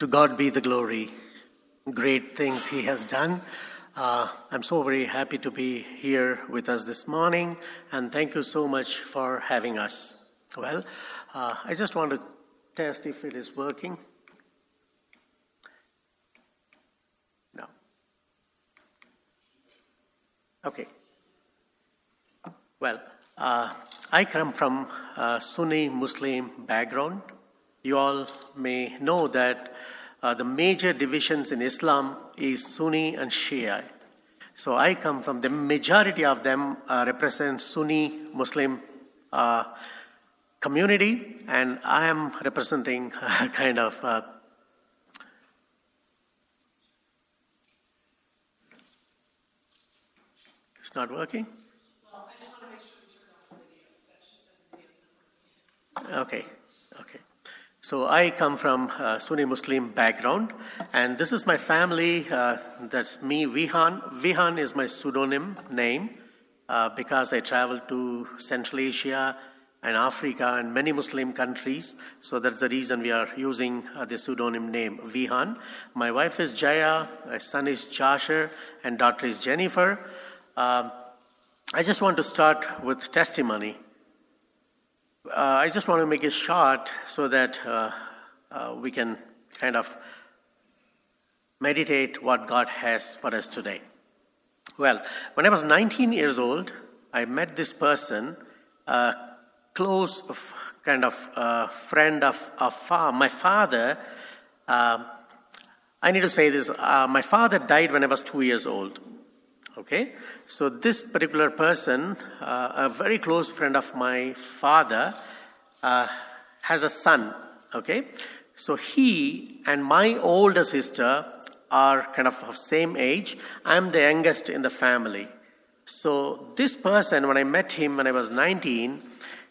To God be the glory. Great things He has done. Uh, I'm so very happy to be here with us this morning, and thank you so much for having us. Well, uh, I just want to test if it is working. No. Okay. Well, uh, I come from a Sunni Muslim background. You all may know that uh, the major divisions in Islam is Sunni and Shia. So I come from the majority of them uh, represent Sunni Muslim uh, community, and I am representing a kind of. Uh, it's not working. Okay. Okay. So I come from a Sunni Muslim background, and this is my family. Uh, that's me, Vihan. Vihan is my pseudonym name uh, because I traveled to Central Asia and Africa and many Muslim countries. So that's the reason we are using uh, the pseudonym name, Vihan. My wife is Jaya, my son is Joshua, and daughter is Jennifer. Um, I just want to start with testimony. Uh, I just want to make it short so that uh, uh, we can kind of meditate what God has for us today. Well, when I was 19 years old, I met this person, a close kind of friend of, of my father. Uh, I need to say this uh, my father died when I was two years old. Okay, so this particular person, uh, a very close friend of my father, uh, has a son. Okay, so he and my older sister are kind of of same age. I'm the youngest in the family. So this person, when I met him when I was 19,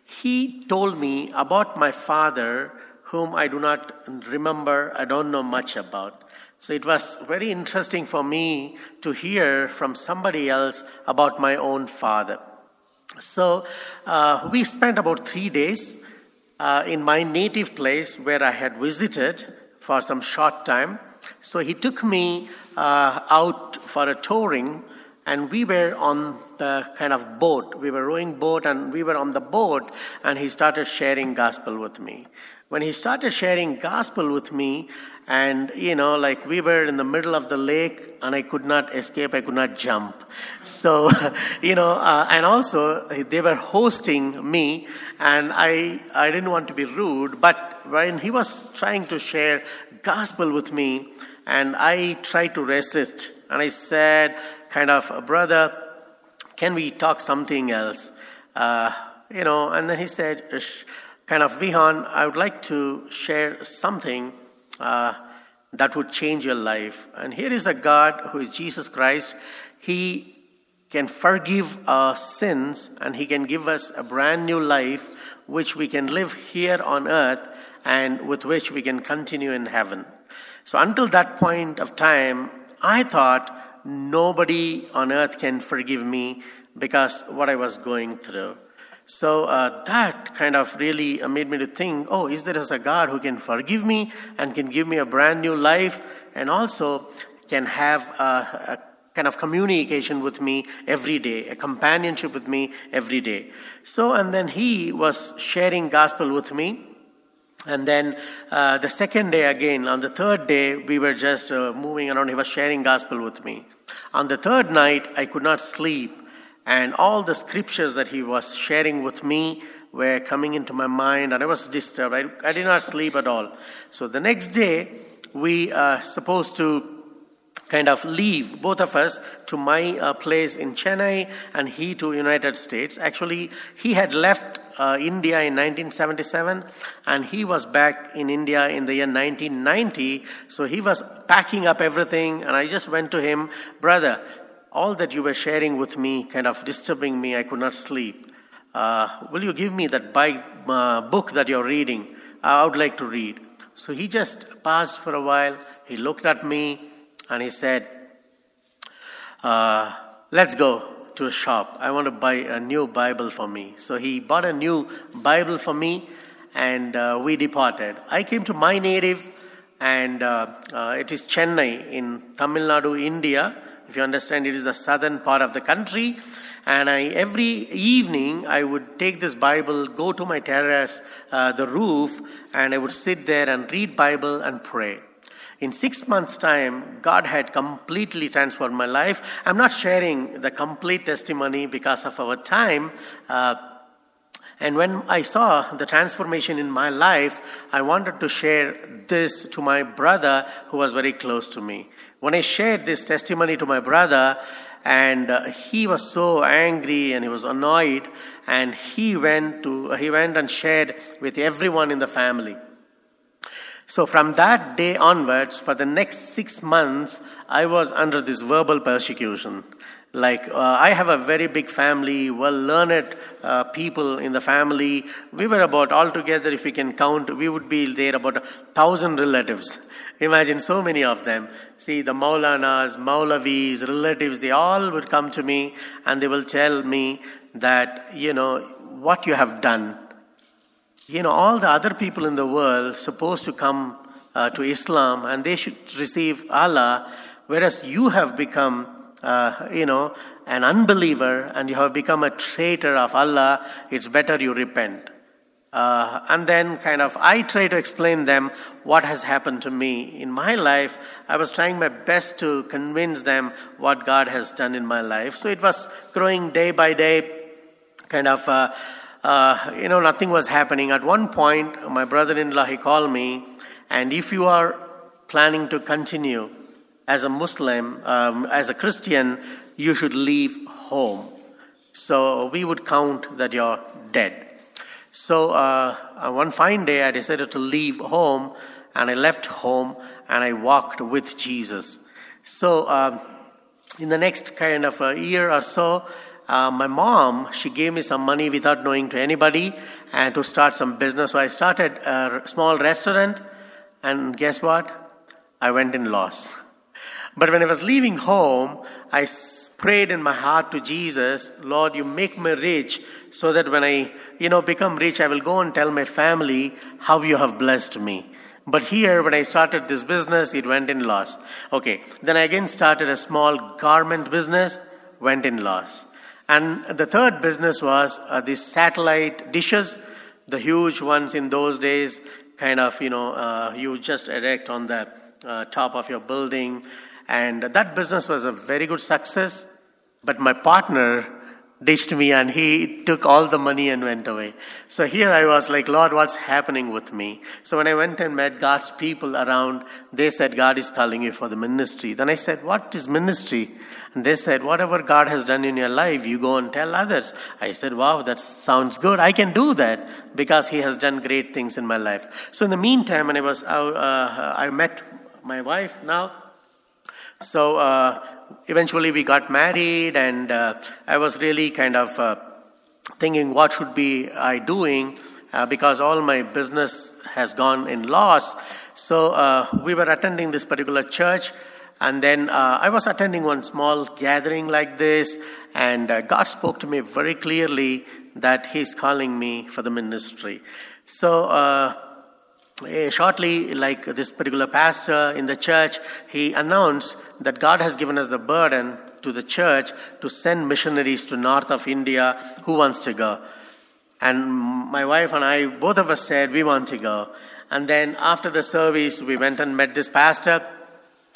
he told me about my father, whom I do not remember, I don't know much about. So it was very interesting for me to hear from somebody else about my own father. So uh, we spent about three days uh, in my native place where I had visited for some short time. So he took me uh, out for a touring, and we were on the kind of boat. We were rowing boat, and we were on the boat, and he started sharing gospel with me. When he started sharing gospel with me, and you know like we were in the middle of the lake and i could not escape i could not jump. So you know uh, and also they were hosting me and i i didn't want to be rude but when he was trying to share gospel with me and i tried to resist and i said kind of brother can we talk something else? Uh, you know and then he said kind of vihan i would like to share something uh, that would change your life. And here is a God who is Jesus Christ. He can forgive our sins and He can give us a brand new life which we can live here on earth and with which we can continue in heaven. So until that point of time, I thought nobody on earth can forgive me because what I was going through. So uh, that kind of really made me to think, oh, is there a God who can forgive me and can give me a brand new life and also can have a, a kind of communication with me every day, a companionship with me every day. So, and then he was sharing gospel with me. And then uh, the second day again, on the third day, we were just uh, moving around. He was sharing gospel with me. On the third night, I could not sleep and all the scriptures that he was sharing with me were coming into my mind, and I was disturbed. I, I did not sleep at all. So the next day, we are supposed to kind of leave both of us to my uh, place in chennai and he to united states actually he had left uh, india in 1977 and he was back in india in the year 1990 so he was packing up everything and i just went to him brother all that you were sharing with me kind of disturbing me. I could not sleep. Uh, will you give me that by, uh, book that you're reading? I would like to read. So he just paused for a while. He looked at me and he said, uh, Let's go to a shop. I want to buy a new Bible for me. So he bought a new Bible for me and uh, we departed. I came to my native and uh, uh, it is Chennai in Tamil Nadu, India. If you understand, it is the southern part of the country. And I, every evening, I would take this Bible, go to my terrace, uh, the roof, and I would sit there and read Bible and pray. In six months' time, God had completely transformed my life. I'm not sharing the complete testimony because of our time. Uh, and when I saw the transformation in my life, I wanted to share this to my brother who was very close to me. When I shared this testimony to my brother, and uh, he was so angry and he was annoyed, and he went to he went and shared with everyone in the family. So from that day onwards, for the next six months, I was under this verbal persecution. Like, uh, I have a very big family, well learned uh, people in the family. We were about, altogether, if we can count, we would be there about a thousand relatives. Imagine so many of them. See, the Maulanas, Maulavis, relatives, they all would come to me and they will tell me that, you know, what you have done. You know, all the other people in the world supposed to come uh, to Islam and they should receive Allah, whereas you have become uh, you know, an unbeliever and you have become a traitor of Allah, it's better you repent. Uh, and then, kind of, I try to explain them what has happened to me in my life. I was trying my best to convince them what God has done in my life. So it was growing day by day, kind of, uh, uh, you know, nothing was happening. At one point, my brother in law, he called me, and if you are planning to continue, as a Muslim, um, as a Christian, you should leave home. So we would count that you're dead. So uh, one fine day, I decided to leave home, and I left home and I walked with Jesus. So um, in the next kind of a year or so, uh, my mom she gave me some money without knowing to anybody and to start some business. So I started a small restaurant, and guess what? I went in loss. But when I was leaving home, I prayed in my heart to Jesus, Lord, you make me rich so that when I, you know, become rich, I will go and tell my family how you have blessed me. But here, when I started this business, it went in loss. Okay. Then I again started a small garment business, went in loss. And the third business was uh, these satellite dishes, the huge ones in those days, kind of, you know, uh, you just erect on the uh, top of your building and that business was a very good success. But my partner ditched me and he took all the money and went away. So here I was like, Lord, what's happening with me? So when I went and met God's people around, they said, God is calling you for the ministry. Then I said, What is ministry? And they said, Whatever God has done in your life, you go and tell others. I said, Wow, that sounds good. I can do that because He has done great things in my life. So in the meantime, when I was, uh, I met my wife now, so uh, eventually we got married, and uh, I was really kind of uh, thinking, what should be I doing? Uh, because all my business has gone in loss. So uh, we were attending this particular church, and then uh, I was attending one small gathering like this, and God spoke to me very clearly that He's calling me for the ministry. So Eh, shortly, like this particular pastor in the church, he announced that God has given us the burden to the church to send missionaries to north of India. Who wants to go? And my wife and I, both of us said we want to go. And then after the service, we went and met this pastor.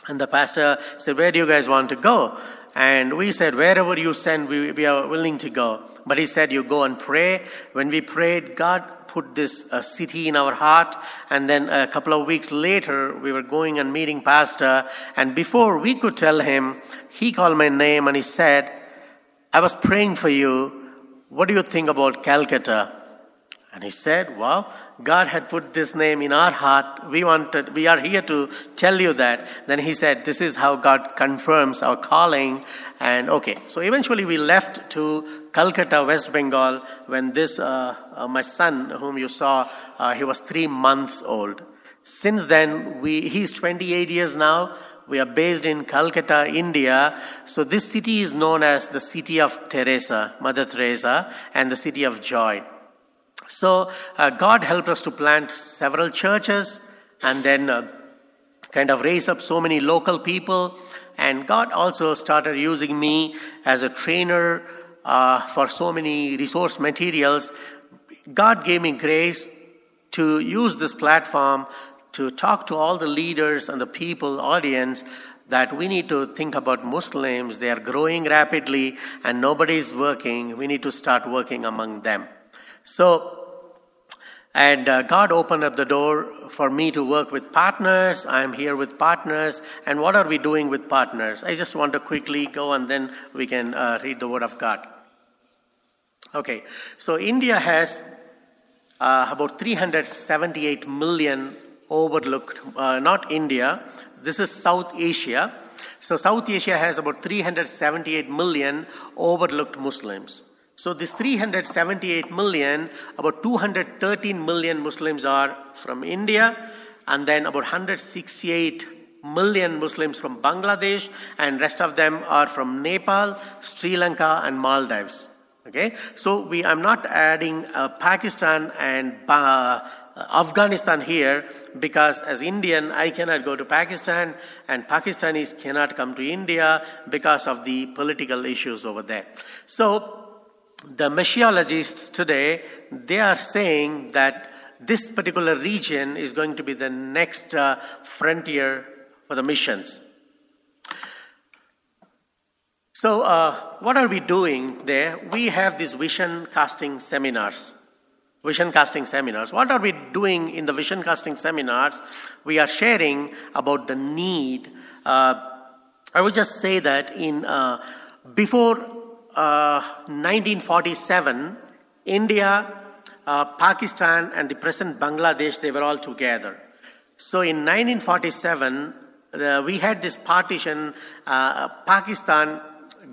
And the pastor said, Where do you guys want to go? And we said, Wherever you send, we, we are willing to go. But he said, You go and pray. When we prayed, God put this uh, city in our heart. And then a couple of weeks later, we were going and meeting Pastor. And before we could tell him, he called my name and he said, I was praying for you. What do you think about Calcutta? And he said, Well, God had put this name in our heart. We wanted, we are here to tell you that. Then he said, This is how God confirms our calling. And okay, so eventually we left to Calcutta, West Bengal, when this, uh, uh, my son, whom you saw, uh, he was three months old. Since then, we, he's 28 years now. We are based in Calcutta, India. So this city is known as the city of Teresa, Mother Teresa, and the city of joy. So uh, God helped us to plant several churches, and then uh, kind of raise up so many local people. And God also started using me as a trainer uh, for so many resource materials. God gave me grace to use this platform to talk to all the leaders and the people, audience, that we need to think about Muslims. They are growing rapidly and nobody is working. We need to start working among them. So, and uh, God opened up the door for me to work with partners. I'm here with partners. And what are we doing with partners? I just want to quickly go and then we can uh, read the Word of God. Okay, so India has uh, about 378 million overlooked, uh, not India, this is South Asia. So, South Asia has about 378 million overlooked Muslims. So, this 378 million, about 213 million Muslims are from India, and then about 168 million Muslims from Bangladesh, and rest of them are from Nepal, Sri Lanka, and Maldives. Okay, so we I'm not adding uh, Pakistan and uh, Afghanistan here because as Indian I cannot go to Pakistan and Pakistanis cannot come to India because of the political issues over there. So the missiologists today they are saying that this particular region is going to be the next uh, frontier for the missions. So, uh, what are we doing there? We have these vision casting seminars vision casting seminars. What are we doing in the vision casting seminars? We are sharing about the need. Uh, I would just say that in uh, before uh, 1947, India, uh, Pakistan, and the present Bangladesh they were all together. So in 1947, uh, we had this partition. Uh, Pakistan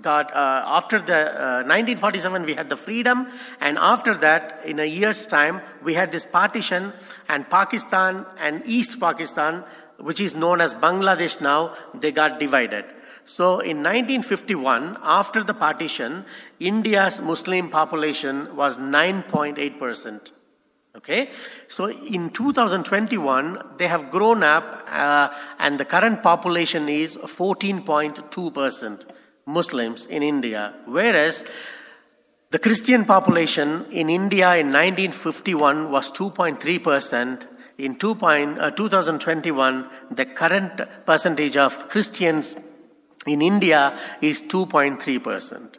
got uh, after the uh, 1947 we had the freedom and after that in a year's time we had this partition and pakistan and east pakistan which is known as bangladesh now they got divided so in 1951 after the partition india's muslim population was 9.8% okay? So in 2021 they have grown up uh, and the current population is 14.2% Muslims in India, whereas the Christian population in India in 1951 was 2.3%. In 2 point, uh, 2021, the current percentage of Christians in India is 2.3%.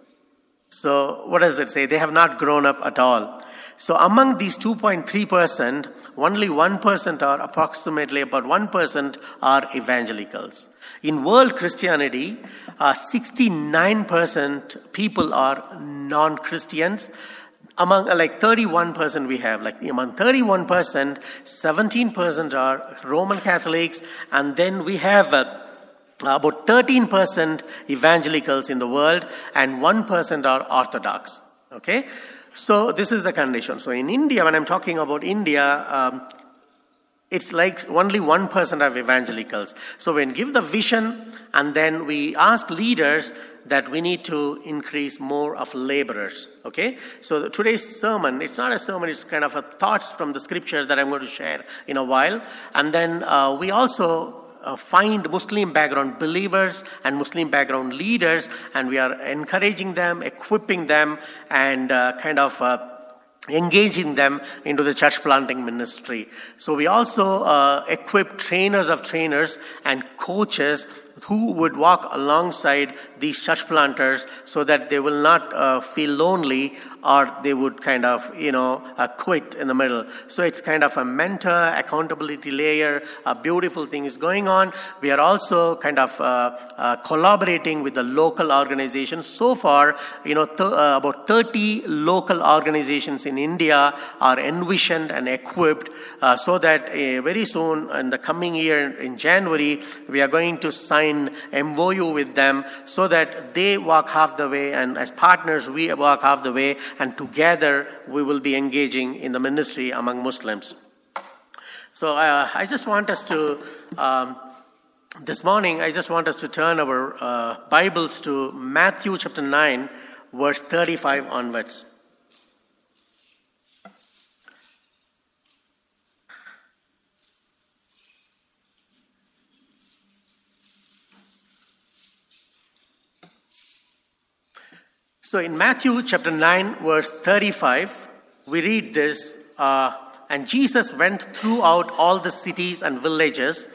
So, what does it say? They have not grown up at all. So, among these 2.3%, only 1% or approximately about 1% are evangelicals. In world Christianity, uh, 69% people are non Christians. Among uh, like 31% we have, like among 31%, 17% are Roman Catholics, and then we have uh, about 13% evangelicals in the world, and 1% are Orthodox. Okay? So this is the condition. So in India, when I'm talking about India, um, it's like only one percent of evangelicals. So when give the vision and then we ask leaders that we need to increase more of laborers. Okay? So today's sermon, it's not a sermon, it's kind of a thoughts from the scripture that I'm going to share in a while. And then uh, we also uh, find Muslim background believers and Muslim background leaders, and we are encouraging them, equipping them, and uh, kind of uh, engaging them into the church planting ministry. So we also uh, equip trainers of trainers and coaches who would walk alongside these church planters so that they will not uh, feel lonely or they would kind of, you know, uh, quit in the middle. So it's kind of a mentor, accountability layer, a beautiful thing is going on. We are also kind of uh, uh collaborating with the local organizations. So far, you know, th- uh, about 30 local organizations in India are envisioned and equipped so that very soon in the coming year in January, we are going to sign MOU with them so that they walk half the way and as partners we walk half the way and together we will be engaging in the ministry among Muslims. So uh, I just want us to, um, this morning, I just want us to turn our uh, Bibles to Matthew chapter 9, verse 35 onwards. So in Matthew chapter 9, verse 35, we read this uh, And Jesus went throughout all the cities and villages,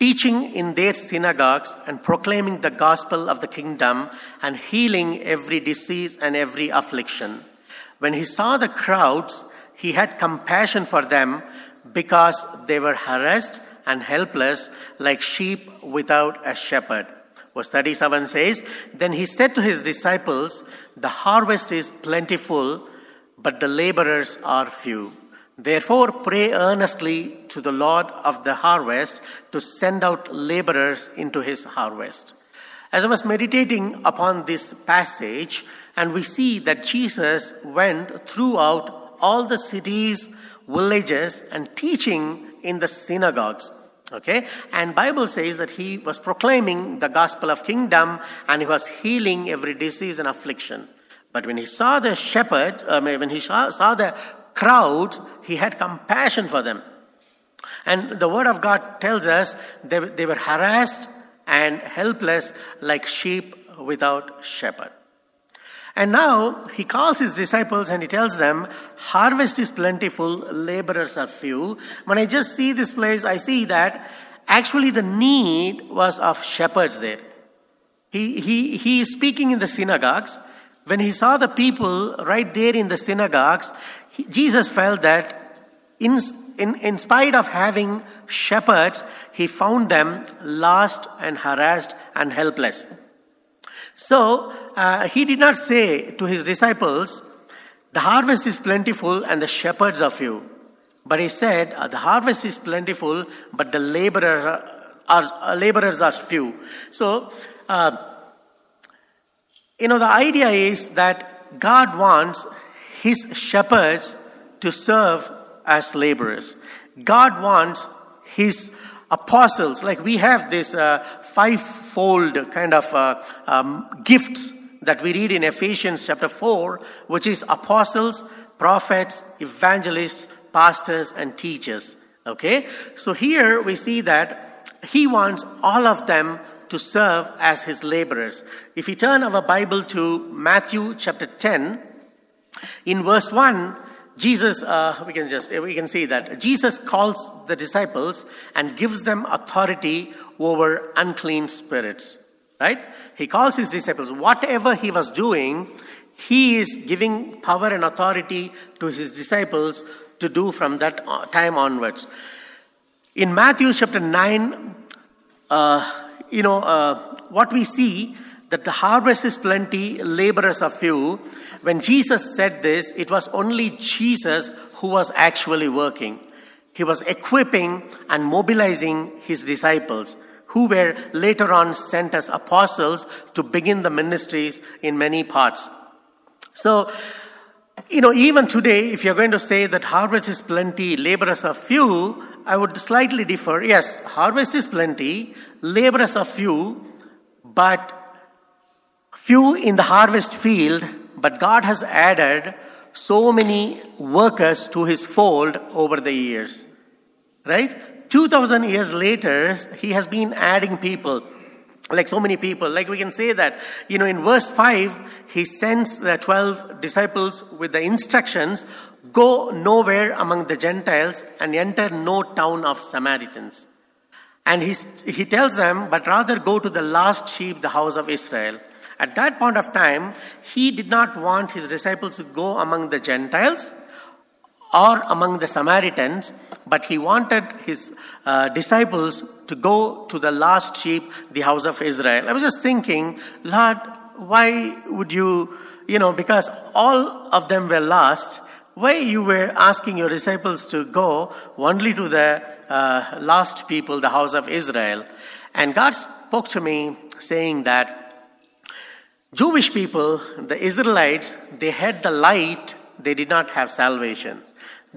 teaching in their synagogues and proclaiming the gospel of the kingdom and healing every disease and every affliction. When he saw the crowds, he had compassion for them because they were harassed and helpless like sheep without a shepherd. Verse 37 says, Then he said to his disciples, The harvest is plentiful, but the laborers are few. Therefore, pray earnestly to the Lord of the harvest to send out laborers into his harvest. As I was meditating upon this passage, and we see that Jesus went throughout all the cities, villages, and teaching in the synagogues okay? And bible says that he was proclaiming the gospel of kingdom and he was healing every disease and affliction. But when he saw the shepherd uh, when he saw, saw the crowd he had compassion for them. And the word of god tells us they, they were harassed and helpless like sheep without shepherd and now he calls his disciples and he tells them, Harvest is plentiful, laborers are few. When I just see this place, I see that actually the need was of shepherds there. He, he, he is speaking in the synagogues. When he saw the people right there in the synagogues, he, Jesus felt that in, in, in spite of having shepherds, he found them lost and harassed and helpless. So uh, he did not say to his disciples, The harvest is plentiful and the shepherds are few. But he said, uh, The harvest is plentiful, but the laborers are, are uh, laborers are few. So, uh, you know, the idea is that God wants his shepherds to serve as laborers. God wants his apostles, like we have this uh, five-fold kind of uh, um, gifts that we read in Ephesians chapter 4, which is apostles, prophets, evangelists, pastors, and teachers. Okay? So here we see that he wants all of them to serve as his laborers. If we turn our Bible to Matthew chapter 10, in verse 1, Jesus, uh, we can just, we can see that Jesus calls the disciples and gives them authority over unclean spirits. Right? He calls his disciples. Whatever he was doing, he is giving power and authority to his disciples to do from that uh, time onwards. In Matthew chapter 9, uh, you know, uh, what we see that the harvest is plenty, laborers are few. When Jesus said this, it was only Jesus who was actually working. He was equipping and mobilizing his disciples, who were later on sent as apostles to begin the ministries in many parts. So, you know, even today, if you're going to say that harvest is plenty, laborers are few, I would slightly differ. Yes, harvest is plenty, laborers are few, but few in the harvest field, but God has added so many workers to his fold over the years. Right? 2000 years later, he has been adding people. Like so many people. Like we can say that, you know, in verse 5, he sends the 12 disciples with the instructions go nowhere among the Gentiles and enter no town of Samaritans. And he, he tells them, but rather go to the last sheep, the house of Israel. At that point of time, he did not want his disciples to go among the Gentiles or among the Samaritans, but he wanted his uh, disciples to go to the last sheep, the house of Israel. I was just thinking, Lord, why would you, you know, because all of them were lost, why you were asking your disciples to go only to the uh, last people, the house of Israel? And God spoke to me saying that Jewish people, the Israelites, they had the light, they did not have salvation.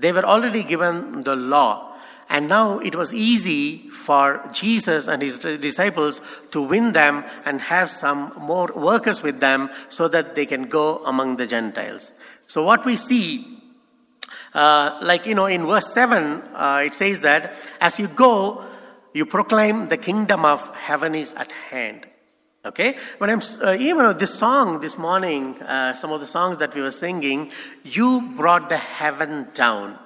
They were already given the law. And now it was easy for Jesus and his disciples to win them and have some more workers with them so that they can go among the Gentiles. So, what we see, uh, like, you know, in verse 7, uh, it says that as you go, you proclaim the kingdom of heaven is at hand. Okay, when I'm uh, even this song this morning, uh, some of the songs that we were singing, you brought the heaven down,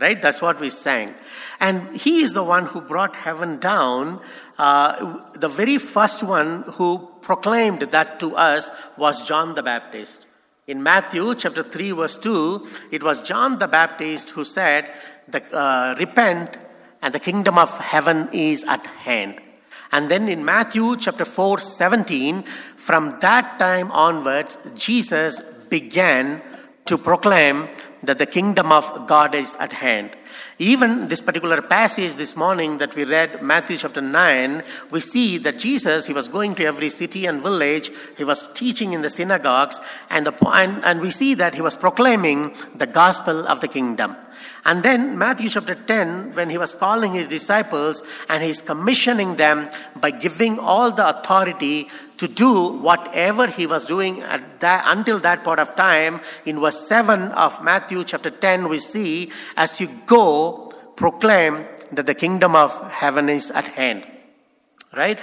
right? That's what we sang, and He is the one who brought heaven down. Uh, the very first one who proclaimed that to us was John the Baptist. In Matthew chapter 3, verse 2, it was John the Baptist who said, the, uh, Repent, and the kingdom of heaven is at hand. And then in Matthew chapter 4, 17, from that time onwards, Jesus began to proclaim that the kingdom of God is at hand. Even this particular passage this morning that we read, Matthew chapter 9, we see that Jesus, he was going to every city and village, he was teaching in the synagogues, and, the, and, and we see that he was proclaiming the gospel of the kingdom. And then Matthew chapter 10, when he was calling his disciples and he's commissioning them by giving all the authority to do whatever he was doing at that, until that point of time, in verse 7 of Matthew chapter 10, we see, as you go, proclaim that the kingdom of heaven is at hand. Right?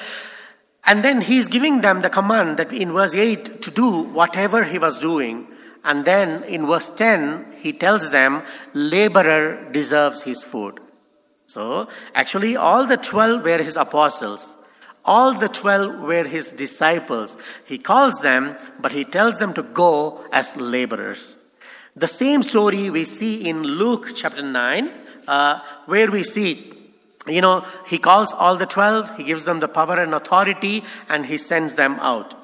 And then he's giving them the command that in verse 8 to do whatever he was doing. And then in verse 10, he tells them, laborer deserves his food. So actually, all the 12 were his apostles. All the 12 were his disciples. He calls them, but he tells them to go as laborers. The same story we see in Luke chapter 9, uh, where we see, you know, he calls all the 12, he gives them the power and authority, and he sends them out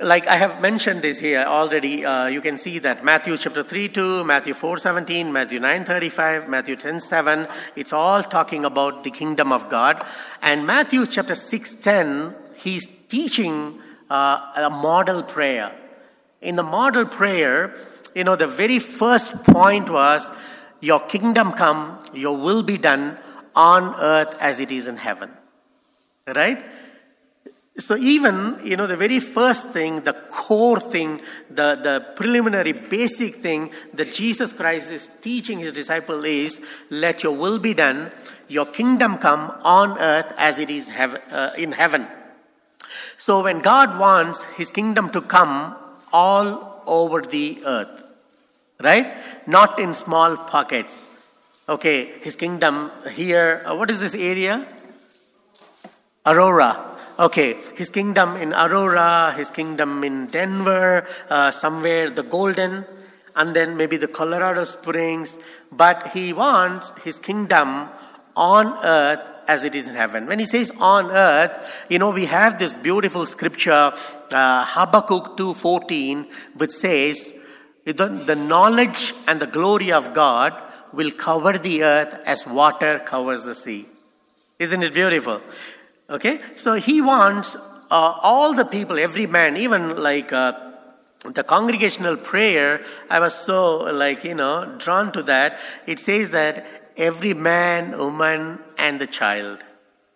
like I have mentioned this here already, uh, you can see that Matthew chapter 3 2, Matthew 4 17, Matthew 9 35, Matthew 10 7, it's all talking about the kingdom of God. And Matthew chapter 6 10, he's teaching uh, a model prayer. In the model prayer, you know, the very first point was, Your kingdom come, your will be done on earth as it is in heaven. Right? So even, you know, the very first thing, the core thing, the, the preliminary basic thing that Jesus Christ is teaching his disciple is, let your will be done, your kingdom come on earth as it is uh, in heaven. So when God wants his kingdom to come all over the earth, right? Not in small pockets. Okay, his kingdom here, uh, what is this area? Aurora Okay, his kingdom in Aurora, his kingdom in Denver, uh, somewhere the Golden, and then maybe the Colorado Springs. But he wants his kingdom on earth as it is in heaven. When he says on earth, you know, we have this beautiful scripture, uh, Habakkuk 2.14, which says, the, the knowledge and the glory of God will cover the earth as water covers the sea. Isn't it beautiful? Okay, so he wants uh, all the people, every man, even like uh, the congregational prayer. I was so like you know drawn to that. It says that every man, woman, and the child,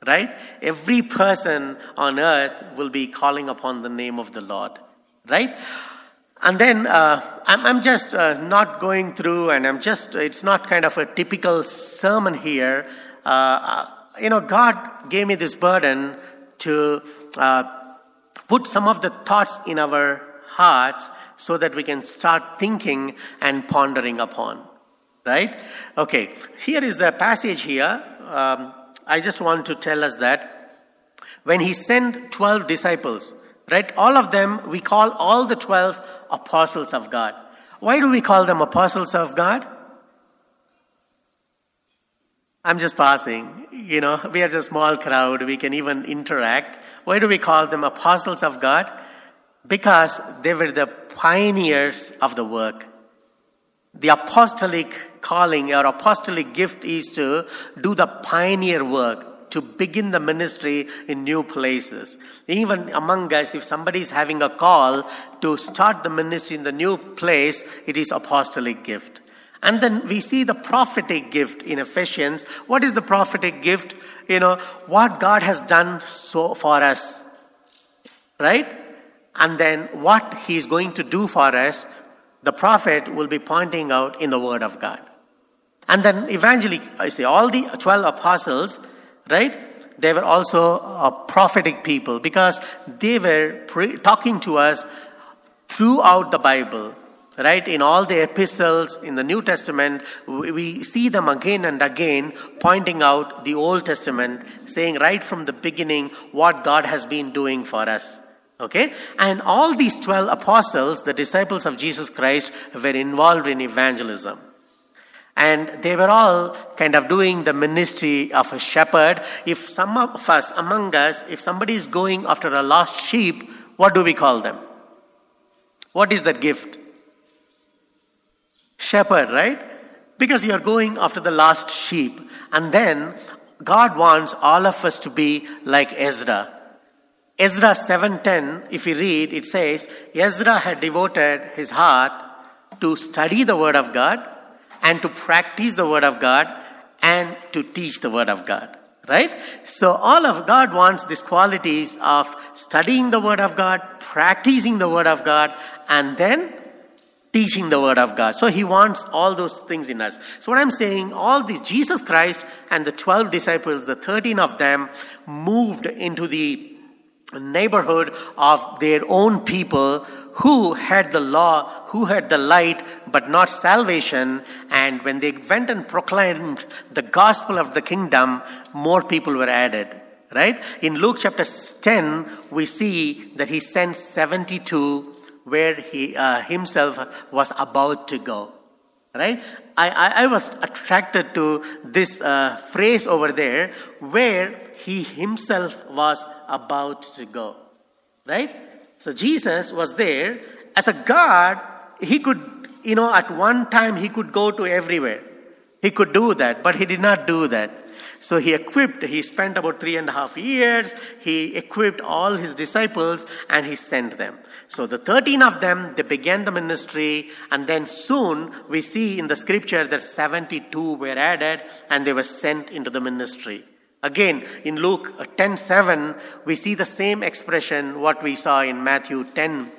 right? Every person on earth will be calling upon the name of the Lord, right? And then uh, I'm, I'm, just uh, not going through, and I'm just, it's not kind of a typical sermon here. Uh, you know, God gave me this burden to uh, put some of the thoughts in our hearts so that we can start thinking and pondering upon. Right? Okay, here is the passage here. Um, I just want to tell us that when he sent 12 disciples, right, all of them, we call all the 12 apostles of God. Why do we call them apostles of God? I'm just passing. You know, we are just a small crowd. We can even interact. Why do we call them apostles of God? Because they were the pioneers of the work. The apostolic calling or apostolic gift is to do the pioneer work, to begin the ministry in new places. Even among us, if somebody is having a call to start the ministry in the new place, it is apostolic gift. And then we see the prophetic gift in Ephesians. What is the prophetic gift? You know, what God has done so for us. Right? And then what He is going to do for us, the prophet will be pointing out in the Word of God. And then eventually, I say, all the 12 apostles, right? they were also a prophetic people because they were pre- talking to us throughout the Bible. Right? In all the epistles in the New Testament, we see them again and again pointing out the Old Testament, saying right from the beginning what God has been doing for us. Okay? And all these 12 apostles, the disciples of Jesus Christ, were involved in evangelism. And they were all kind of doing the ministry of a shepherd. If some of us, among us, if somebody is going after a lost sheep, what do we call them? What is that gift? Shepherd, right? Because you are going after the lost sheep. And then God wants all of us to be like Ezra. Ezra 7:10 if we read it says Ezra had devoted his heart to study the word of God and to practice the Word of God and to teach the Word of God. Right? So, all of God wants these qualities of studying the Word of God, practicing the Word of God, and then teaching the Word of God. So, He wants all those things in us. So, what I'm saying, all these, Jesus Christ and the 12 disciples, the 13 of them, moved into the neighborhood of their own people who had the law, who had the light, but not salvation. And when they went and proclaimed the gospel of the kingdom, more people were added. Right? In Luke chapter 10, we see that he sent 72 where he uh, himself was about to go. Right? I, I, I was attracted to this uh, phrase over there where he himself was about to go. Right? So Jesus was there. As a God, he could, you know, at one time he could go to everywhere. He could do that, but he did not do that. So he equipped, he spent about three and a half years. He equipped all his disciples and he sent them. So the 13 of them, they began the ministry and then soon we see in the scripture that 72 were added and they were sent into the ministry. Again, in Luke 10:7, we see the same expression what we saw in Matthew 10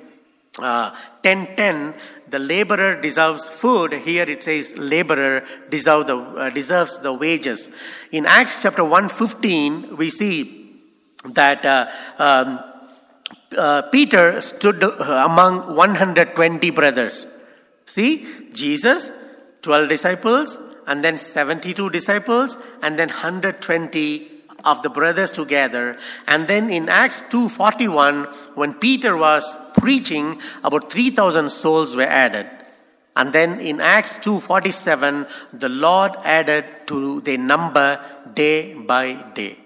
uh, 10 10 the laborer deserves food here it says laborer deserve the, uh, deserves the wages. In acts chapter 115 we see that uh, um, uh, peter stood uh, among 120 brothers. See jesus 12 disciples and then 72 disciples, and then 120 of the brothers together. And then in Acts 2:41, when Peter was preaching, about 3,000 souls were added. And then in Acts 2:47, the Lord added to their number day by day.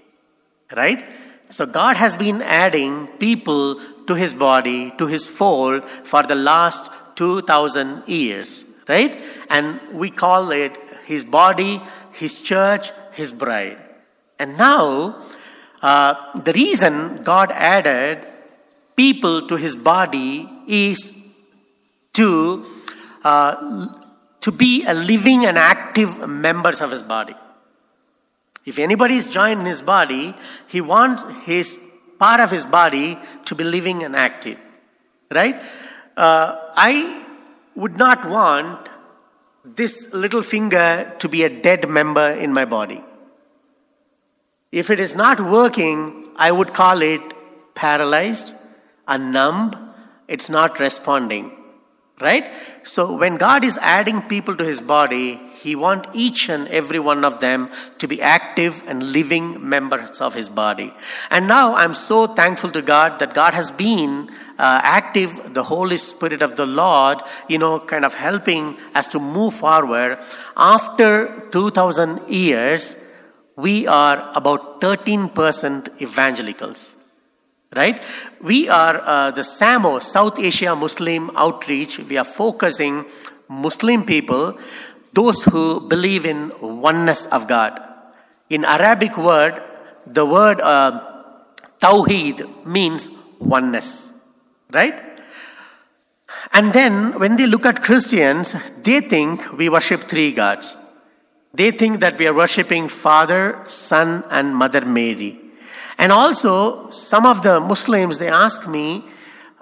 Right? So God has been adding people to his body, to his fold for the last 2000 years, right? And we call it his body, his church, his bride. And now, uh, the reason God added people to his body is to, uh, to be a living and active members of his body. If anybody is joined in his body, he wants his part of his body to be living and active. Right? Uh, I would not want this little finger to be a dead member in my body. If it is not working, I would call it paralyzed, a numb, it's not responding. Right? So when God is adding people to his body, he wants each and every one of them to be active and living members of his body. And now I'm so thankful to God that God has been uh, active, the Holy Spirit of the Lord, you know, kind of helping us to move forward. After 2000 years, we are about 13% evangelicals. Right? We are uh, the SAMO, South Asia Muslim Outreach. We are focusing Muslim people, those who believe in oneness of God. In Arabic word, the word uh, Tawheed means oneness. Right? And then when they look at Christians, they think we worship three gods. They think that we are worshiping Father, Son, and Mother Mary. And also, some of the Muslims, they ask me,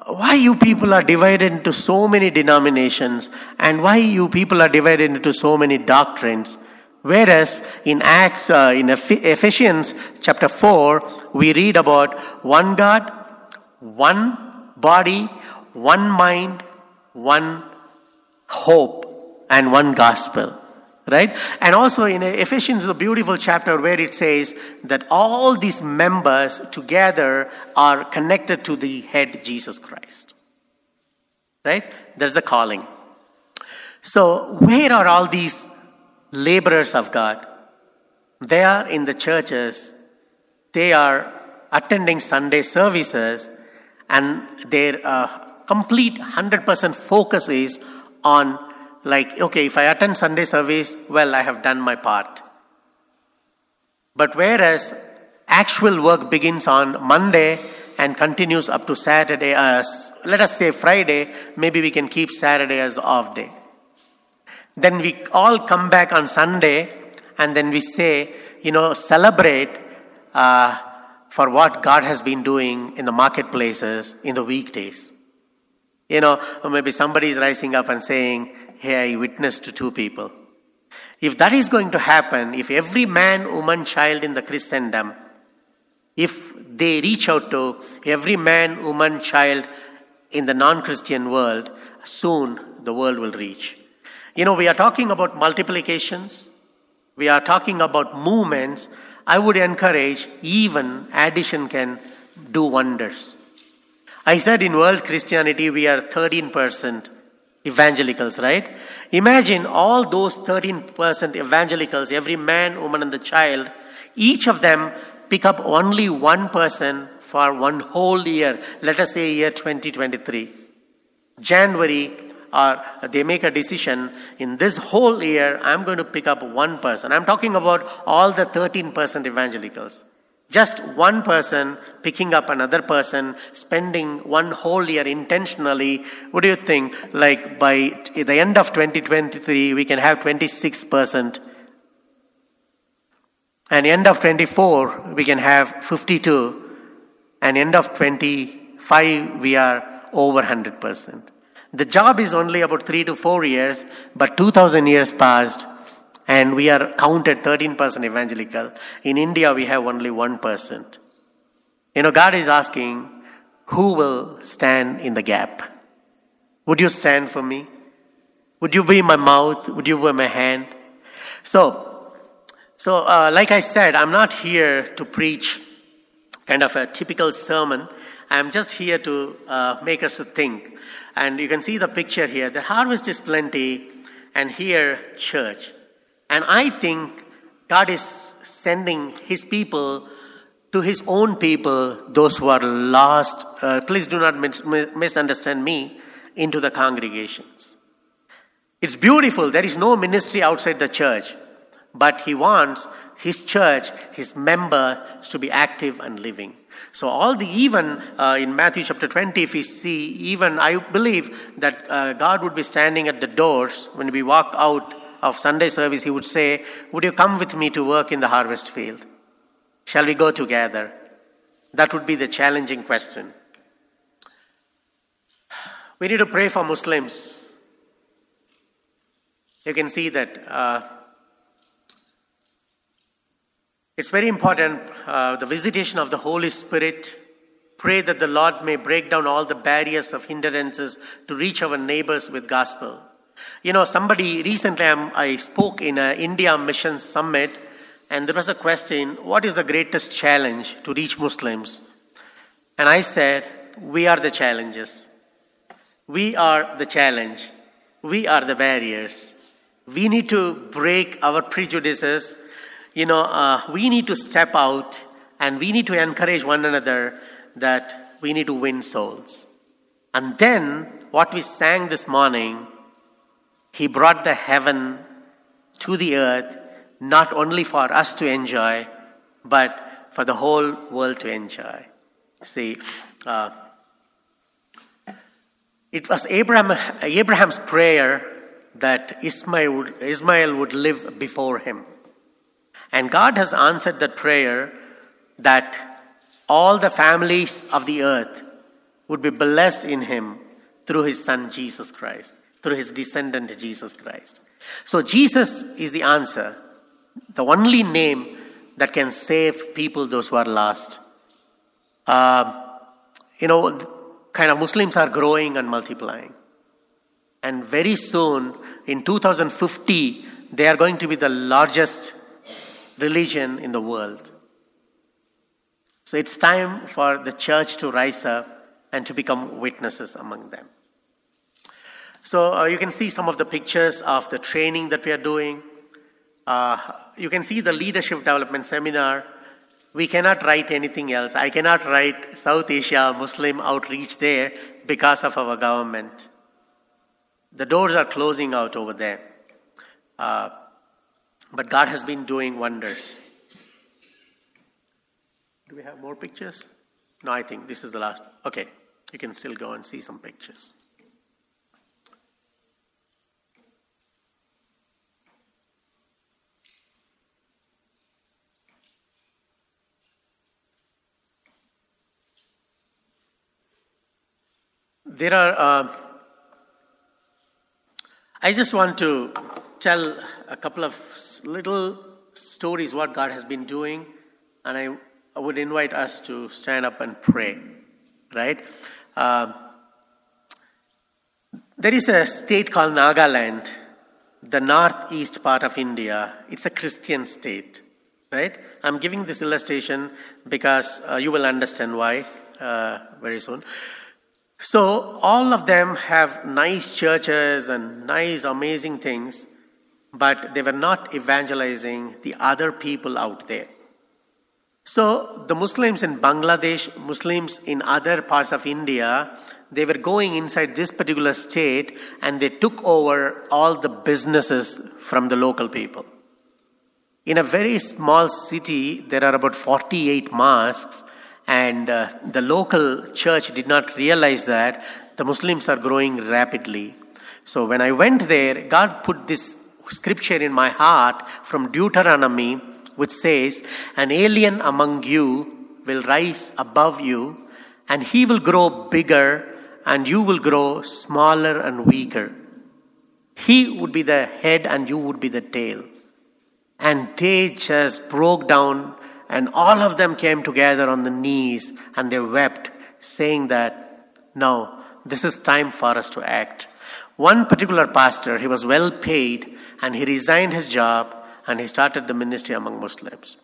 why you people are divided into so many denominations and why you people are divided into so many doctrines. Whereas in Acts, uh, in Ephesians chapter 4, we read about one God, one body, one mind, one hope, and one gospel. Right? And also in Ephesians, the beautiful chapter where it says that all these members together are connected to the head, Jesus Christ. Right? That's the calling. So, where are all these laborers of God? They are in the churches, they are attending Sunday services, and their uh, complete 100% focus is on, like, okay, if I attend Sunday service, well, I have done my part. But whereas actual work begins on Monday and continues up to Saturday, as let us say Friday, maybe we can keep Saturday as off day. Then we all come back on Sunday and then we say, you know, celebrate uh, for what God has been doing in the marketplaces in the weekdays. You know, maybe somebody is rising up and saying, Hey, I witnessed to two people. If that is going to happen, if every man, woman, child in the Christendom, if they reach out to every man, woman, child in the non Christian world, soon the world will reach. You know, we are talking about multiplications, we are talking about movements. I would encourage even addition can do wonders. I said in world Christianity we are 13% evangelicals, right? Imagine all those 13% evangelicals, every man, woman, and the child, each of them pick up only one person for one whole year. Let us say year 2023. January or they make a decision in this whole year, I'm going to pick up one person. I'm talking about all the 13% evangelicals. Just one person picking up another person, spending one whole year intentionally. What do you think? Like by the end of 2023, we can have 26%. And end of 24, we can have 52. And end of 25, we are over 100%. The job is only about three to four years, but 2000 years passed and we are counted 13% evangelical. In India, we have only 1%. You know, God is asking, who will stand in the gap? Would you stand for me? Would you be my mouth? Would you be my hand? So, so uh, like I said, I'm not here to preach kind of a typical sermon. I'm just here to uh, make us to think. And you can see the picture here. The harvest is plenty, and here, church. And I think God is sending His people to His own people, those who are lost. Uh, please do not mis- misunderstand me, into the congregations. It's beautiful. There is no ministry outside the church, but He wants His church, His members, to be active and living. So, all the even uh, in Matthew chapter 20, if we see, even I believe that uh, God would be standing at the doors when we walk out of Sunday service, He would say, Would you come with me to work in the harvest field? Shall we go together? That would be the challenging question. We need to pray for Muslims. You can see that. Uh, it's very important uh, the visitation of the Holy Spirit. Pray that the Lord may break down all the barriers of hindrances to reach our neighbors with gospel. You know, somebody recently um, I spoke in an India Mission Summit, and there was a question what is the greatest challenge to reach Muslims? And I said, We are the challenges. We are the challenge. We are the barriers. We need to break our prejudices you know, uh, we need to step out and we need to encourage one another that we need to win souls. And then, what we sang this morning, He brought the heaven to the earth, not only for us to enjoy, but for the whole world to enjoy. See, uh, it was Abraham, Abraham's prayer that Ismail would, Ismail would live before him. And God has answered that prayer that all the families of the earth would be blessed in him through his son Jesus Christ, through his descendant Jesus Christ. So Jesus is the answer. the only name that can save people, those who are lost. Uh, you know, kind of Muslims are growing and multiplying. And very soon, in 2050, they are going to be the largest religion in the world. So it's time for the church to rise up and to become witnesses among them. So uh, you can see some of the pictures of the training that we are doing. Uh, you can see the leadership development seminar. We cannot write anything else. I cannot write South Asia Muslim outreach there because of our government. The doors are closing out over there. Uh, but God has been doing wonders. Do we have more pictures? No, I think this is the last. Okay, you can still go and see some pictures. There are, uh, I just want to tell a couple of little stories what God has been doing, and I, I would invite us to stand up and pray, right? Uh, there is a state called Nagaland, the northeast part of India. It's a Christian state, right? I'm giving this illustration because uh, you will understand why uh, very soon. So, all of them have nice churches and nice, amazing things, but they were not evangelizing the other people out there. So, the Muslims in Bangladesh, Muslims in other parts of India, they were going inside this particular state and they took over all the businesses from the local people. In a very small city, there are about 48 mosques, and uh, the local church did not realize that the Muslims are growing rapidly. So when I went there, God put this scripture in my heart from Deuteronomy, which says, An alien among you will rise above you, and he will grow bigger, and you will grow smaller and weaker. He would be the head, and you would be the tail. And they just broke down and all of them came together on the knees and they wept, saying that, no, this is time for us to act. One particular pastor, he was well paid and he resigned his job and he started the ministry among Muslims.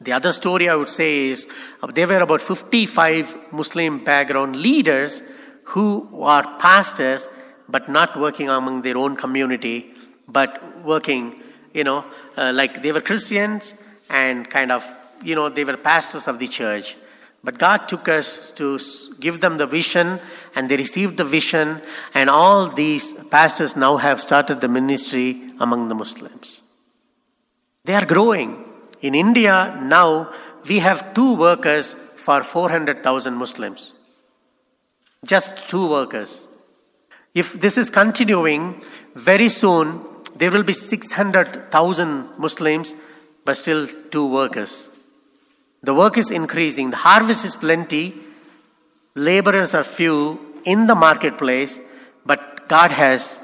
The other story I would say is uh, there were about 55 Muslim background leaders who are pastors but not working among their own community, but working, you know, uh, like they were Christians and kind of, you know, they were pastors of the church. But God took us to give them the vision, and they received the vision, and all these pastors now have started the ministry among the Muslims. They are growing. In India, now we have two workers for 400,000 Muslims. Just two workers. If this is continuing, very soon there will be 600,000 Muslims but still two workers. The work is increasing, the harvest is plenty, laborers are few in the marketplace, but God has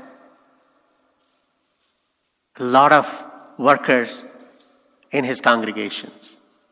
a lot of workers in his congregations.